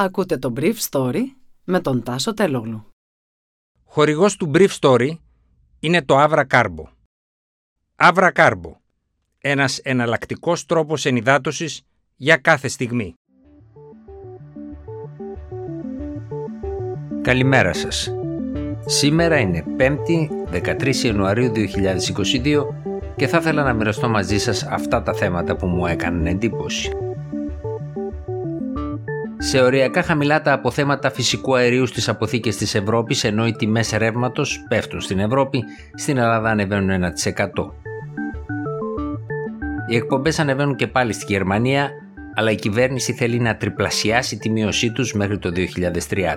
Ακούτε το Brief Story με τον Τάσο Τελόγλου. Χορηγός του Brief Story είναι το Avra Carbo. Avra Carbo. Ένας εναλλακτικός τρόπος ενυδάτωσης για κάθε στιγμή. Καλημέρα σας. Σήμερα είναι 5η 13 Ιανουαρίου 2022 και θα ήθελα να μοιραστώ μαζί σας αυτά τα θέματα που μου έκαναν εντύπωση. Σε οριακά χαμηλά τα αποθέματα φυσικού αερίου στις αποθήκες της Ευρώπης ενώ οι τιμές ρεύματος πέφτουν στην Ευρώπη, στην Ελλάδα ανεβαίνουν 1%. Οι εκπομπές ανεβαίνουν και πάλι στη Γερμανία, αλλά η κυβέρνηση θέλει να τριπλασιάσει τη μείωσή τους μέχρι το 2030.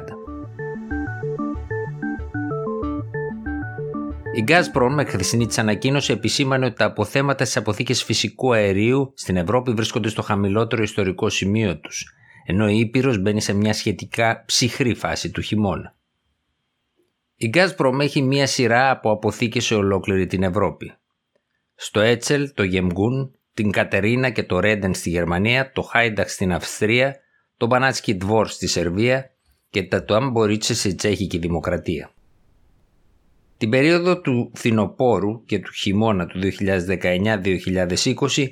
Η Gazprom με χθεσινή της ανακοίνωση επισήμανε ότι τα αποθέματα στις αποθήκες φυσικού αερίου στην Ευρώπη βρίσκονται στο χαμηλότερο ιστορικό σημείο τους, ενώ η Ήπειρος μπαίνει σε μια σχετικά ψυχρή φάση του χειμώνα. Η Gazprom έχει μια σειρά από αποθήκες σε ολόκληρη την Ευρώπη. Στο Έτσελ, το Γεμγκούν, την Κατερίνα και το Ρέντεν στη Γερμανία, το Χάινταξ στην Αυστρία, το Μπανάτσκι Δβόρ στη Σερβία και τα Τουάμπορίτσε στη Τσέχικη Δημοκρατία. Την περίοδο του φθινοπόρου και του χειμώνα του 2019-2020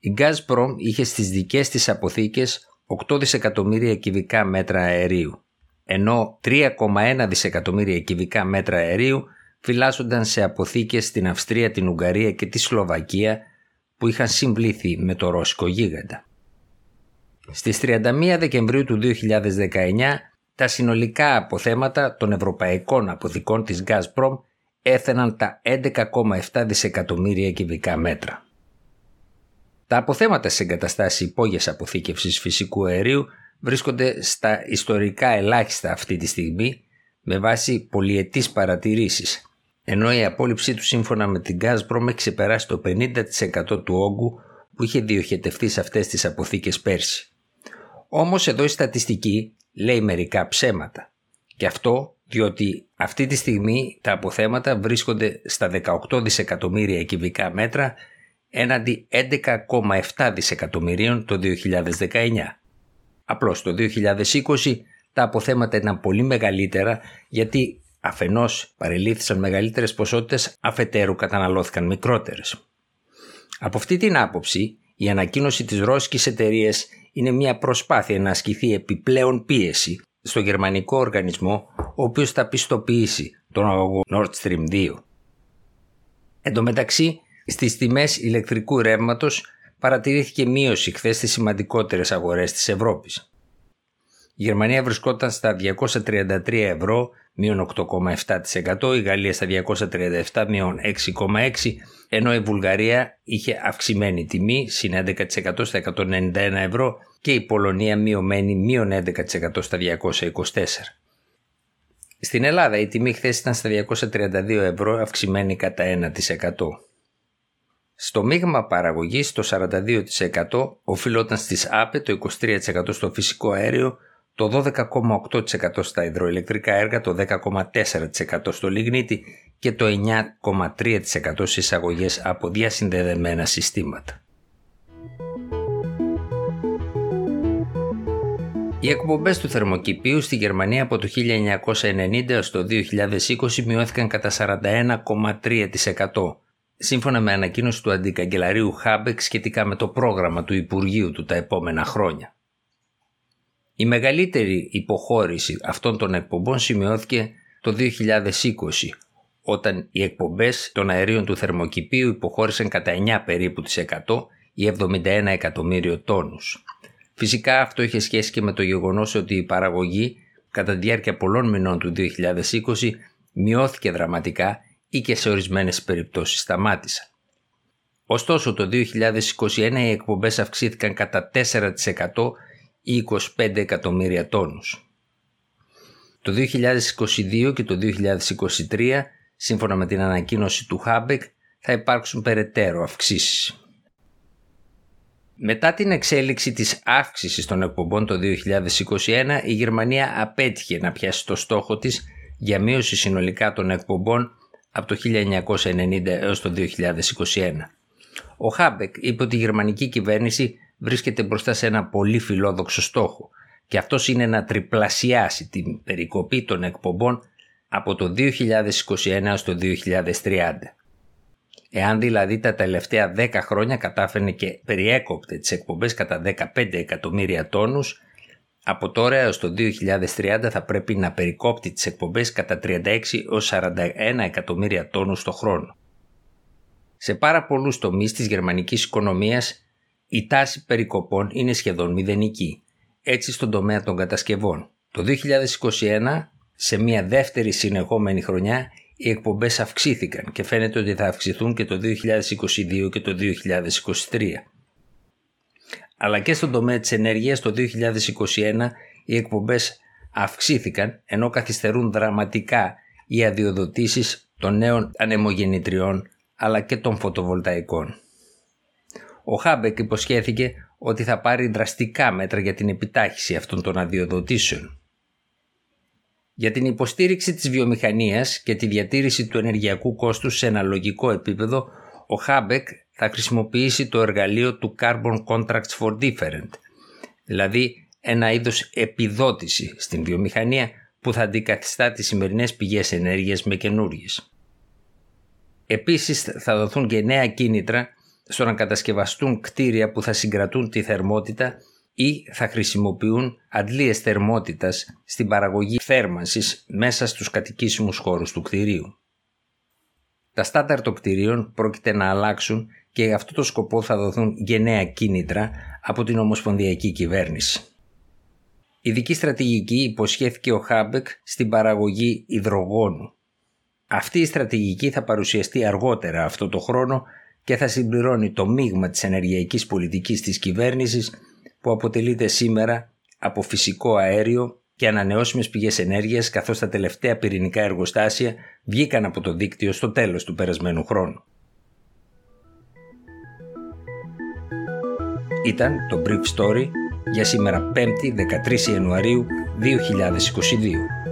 η Gazprom είχε στις δικές της αποθήκες 8 δισεκατομμύρια κυβικά μέτρα αερίου, ενώ 3,1 δισεκατομμύρια κυβικά μέτρα αερίου φυλάσσονταν σε αποθήκες στην Αυστρία, την Ουγγαρία και τη Σλοβακία που είχαν συμπλήθει με το ρώσικο γίγαντα. Στις 31 Δεκεμβρίου του 2019 τα συνολικά αποθέματα των ευρωπαϊκών αποθηκών της Gazprom έθεναν τα 11,7 δισεκατομμύρια κυβικά μέτρα. Τα αποθέματα σε εγκαταστάσεις υπόγειας αποθήκευσης φυσικού αερίου βρίσκονται στα ιστορικά ελάχιστα αυτή τη στιγμή με βάση πολυετής παρατηρήσεις, ενώ η απόλυψή τους σύμφωνα με την Gazprom έχει ξεπεράσει το 50% του όγκου που είχε διοχετευτεί σε αυτές τις αποθήκες πέρσι. Όμως εδώ η στατιστική λέει μερικά ψέματα. Και αυτό διότι αυτή τη στιγμή τα αποθέματα βρίσκονται στα 18 δισεκατομμύρια κυβικά μέτρα έναντι 11,7 δισεκατομμυρίων το 2019. Απλώς το 2020 τα αποθέματα ήταν πολύ μεγαλύτερα γιατί αφενός παρελήθησαν μεγαλύτερες ποσότητες αφετέρου καταναλώθηκαν μικρότερες. Από αυτή την άποψη η ανακοίνωση της ρώσικης εταιρείας είναι μια προσπάθεια να ασκηθεί επιπλέον πίεση στο γερμανικό οργανισμό ο οποίος θα πιστοποιήσει τον αγωγό Nord Stream 2. Εν τω μεταξύ, στις τιμές ηλεκτρικού ρεύματος παρατηρήθηκε μείωση χθες στις σημαντικότερες αγορές της Ευρώπης. Η Γερμανία βρισκόταν στα 233 ευρώ, μείον 8,7%, η Γαλλία στα 237, μείον 6,6%, ενώ η Βουλγαρία είχε αυξημένη τιμή, συν 11% στα 191 ευρώ και η Πολωνία μειωμένη μείον 11% στα 224. Στην Ελλάδα η τιμή χθες ήταν στα 232 ευρώ αυξημένη κατά 1%. Στο μείγμα παραγωγής το 42% οφείλονταν στις ΑΠΕ, το 23% στο φυσικό αέριο, το 12,8% στα υδροηλεκτρικά έργα, το 10,4% στο λιγνίτη και το 9,3% στις εισαγωγές από διασυνδεδεμένα συστήματα. Οι εκπομπές του θερμοκηπίου στη Γερμανία από το 1990 έως το 2020 μειώθηκαν κατά 41,3% σύμφωνα με ανακοίνωση του αντικαγκελαρίου Χάμπεκ σχετικά με το πρόγραμμα του Υπουργείου του τα επόμενα χρόνια. Η μεγαλύτερη υποχώρηση αυτών των εκπομπών σημειώθηκε το 2020 όταν οι εκπομπές των αερίων του θερμοκηπίου υποχώρησαν κατά 9 περίπου της 100 ή 71 εκατομμύριο τόνους. Φυσικά αυτό είχε σχέση και με το γεγονός ότι η παραγωγή κατά τη διάρκεια πολλών μηνών του 2020 μειώθηκε δραματικά ή και σε ορισμένες περιπτώσεις σταμάτησαν. Ωστόσο το 2021 οι εκπομπές αυξήθηκαν κατά 4% ή 25 εκατομμύρια τόνους. Το 2022 και το 2023, σύμφωνα με την ανακοίνωση του Χάμπεκ, θα υπάρξουν περαιτέρω αυξήσεις. Μετά την εξέλιξη της αύξησης των εκπομπών το 2021, η Γερμανία απέτυχε να πιάσει το στόχο της για μείωση συνολικά των εκπομπών από το 1990 έως το 2021. Ο Χάμπεκ είπε ότι η γερμανική κυβέρνηση βρίσκεται μπροστά σε ένα πολύ φιλόδοξο στόχο, και αυτός είναι να τριπλασιάσει την περικοπή των εκπομπών από το 2021 έως το 2030. Εάν δηλαδή τα τελευταία 10 χρόνια κατάφερνε και περιέκοπτε τις εκπομπές κατά 15 εκατομμύρια τόνους, από τώρα έως το 2030 θα πρέπει να περικόπτει τις εκπομπές κατά 36 έως 41 εκατομμύρια τόνους το χρόνο. Σε πάρα πολλούς τομείς της γερμανικής οικονομίας η τάση περικοπών είναι σχεδόν μηδενική. Έτσι στον τομέα των κατασκευών. Το 2021, σε μια δεύτερη συνεχόμενη χρονιά, οι εκπομπές αυξήθηκαν και φαίνεται ότι θα αυξηθούν και το 2022 και το 2023. Αλλά και στον τομέα της ενέργειας το 2021 οι εκπομπές αυξήθηκαν ενώ καθυστερούν δραματικά οι αδειοδοτήσεις των νέων ανεμογεννητριών αλλά και των φωτοβολταϊκών. Ο Χάμπεκ υποσχέθηκε ότι θα πάρει δραστικά μέτρα για την επιτάχυση αυτών των αδειοδοτήσεων. Για την υποστήριξη της βιομηχανίας και τη διατήρηση του ενεργειακού κόστους σε ένα λογικό επίπεδο, ο Χάμπεκ θα χρησιμοποιήσει το εργαλείο του Carbon Contracts for Different, δηλαδή ένα είδος επιδότηση στην βιομηχανία που θα αντικαθιστά τις σημερινές πηγές ενέργειας με καινούργιες. Επίσης θα δοθούν και νέα κίνητρα στο να κατασκευαστούν κτίρια που θα συγκρατούν τη θερμότητα ή θα χρησιμοποιούν αντλίες θερμότητας στην παραγωγή θέρμανσης μέσα στους κατοικήσιμους χώρους του κτηρίου. Τα στάνταρ των κτηρίων πρόκειται να αλλάξουν και για αυτό το σκοπό θα δοθούν γενναία κίνητρα από την Ομοσπονδιακή Κυβέρνηση. Ειδική στρατηγική υποσχέθηκε ο Χάμπεκ στην παραγωγή υδρογόνου. Αυτή η στρατηγική θα παρουσιαστεί αργότερα αυτό το χρόνο και θα συμπληρώνει το μείγμα της ενεργειακής πολιτικής της κυβέρνησης που αποτελείται σήμερα από φυσικό αέριο και ανανεώσιμες πηγές ενέργειας καθώς τα τελευταία πυρηνικά εργοστάσια βγήκαν από το δίκτυο στο τέλος του περασμένου χρόνου. Ήταν το Brief Story για σήμερα 5η 13 Ιανουαρίου 2022.